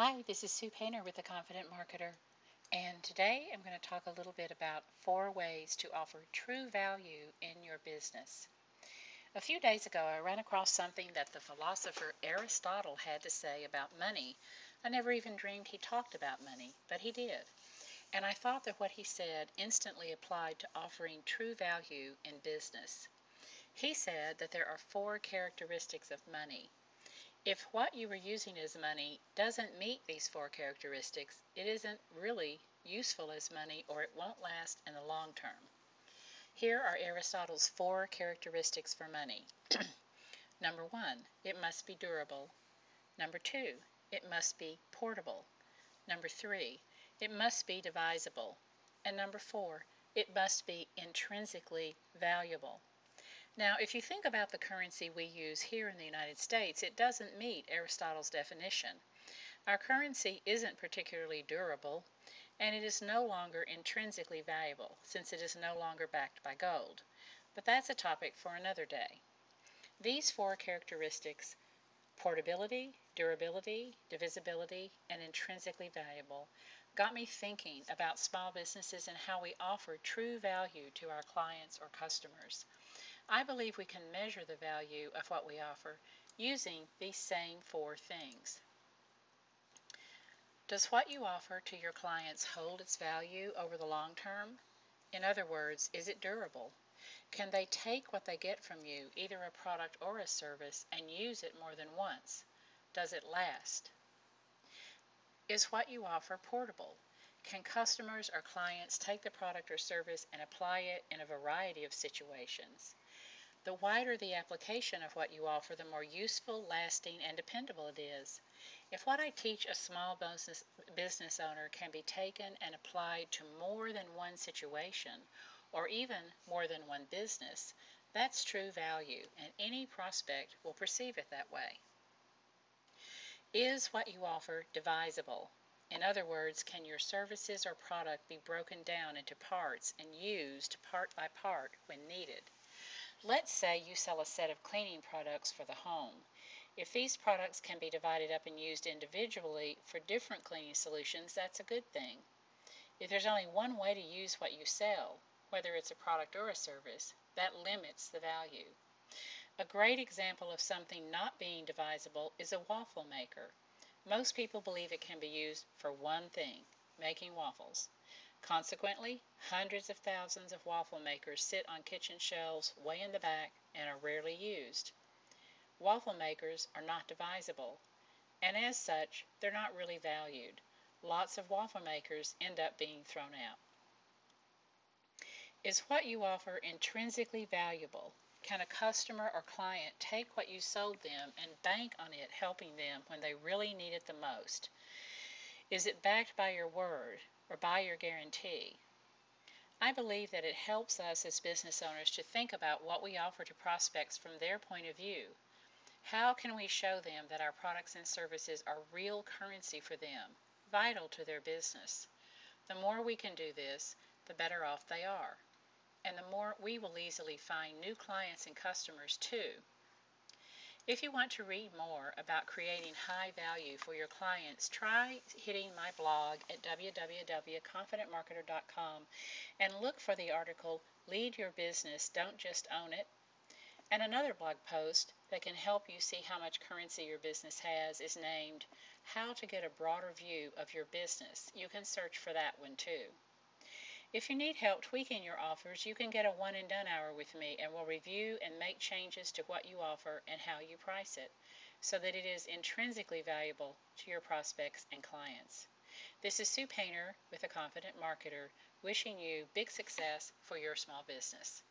Hi, this is Sue Painter with The Confident Marketer, and today I'm going to talk a little bit about four ways to offer true value in your business. A few days ago, I ran across something that the philosopher Aristotle had to say about money. I never even dreamed he talked about money, but he did. And I thought that what he said instantly applied to offering true value in business. He said that there are four characteristics of money if what you are using as money doesn't meet these four characteristics, it isn't really useful as money or it won't last in the long term. Here are Aristotle's four characteristics for money. Number one, it must be durable. Number two, it must be portable. Number three, it must be divisible. And number four, it must be intrinsically valuable. Now, if you think about the currency we use here in the United States, it doesn't meet Aristotle's definition. Our currency isn't particularly durable, and it is no longer intrinsically valuable since it is no longer backed by gold. But that's a topic for another day. These four characteristics portability, durability, divisibility, and intrinsically valuable got me thinking about small businesses and how we offer true value to our clients or customers. I believe we can measure the value of what we offer using these same four things. Does what you offer to your clients hold its value over the long term? In other words, is it durable? Can they take what they get from you, either a product or a service, and use it more than once? Does it last? Is what you offer portable? Can customers or clients take the product or service and apply it in a variety of situations? The wider the application of what you offer, the more useful, lasting, and dependable it is. If what I teach a small business, business owner can be taken and applied to more than one situation, or even more than one business, that's true value, and any prospect will perceive it that way. Is what you offer divisible? In other words, can your services or product be broken down into parts and used part by part when needed? Let's say you sell a set of cleaning products for the home. If these products can be divided up and used individually for different cleaning solutions, that's a good thing. If there's only one way to use what you sell, whether it's a product or a service, that limits the value. A great example of something not being divisible is a waffle maker. Most people believe it can be used for one thing, making waffles. Consequently, hundreds of thousands of waffle makers sit on kitchen shelves way in the back and are rarely used. Waffle makers are not divisible, and as such, they're not really valued. Lots of waffle makers end up being thrown out. Is what you offer intrinsically valuable? Can a customer or client take what you sold them and bank on it helping them when they really need it the most? Is it backed by your word? or by your guarantee. I believe that it helps us as business owners to think about what we offer to prospects from their point of view. How can we show them that our products and services are real currency for them, vital to their business? The more we can do this, the better off they are. And the more we will easily find new clients and customers too. If you want to read more about creating high value for your clients, try hitting my blog at www.confidentmarketer.com and look for the article Lead Your Business, Don't Just Own It. And another blog post that can help you see how much currency your business has is named How to Get a Broader View of Your Business. You can search for that one too. If you need help tweaking your offers, you can get a one and done hour with me and we'll review and make changes to what you offer and how you price it so that it is intrinsically valuable to your prospects and clients. This is Sue Painter with A Confident Marketer wishing you big success for your small business.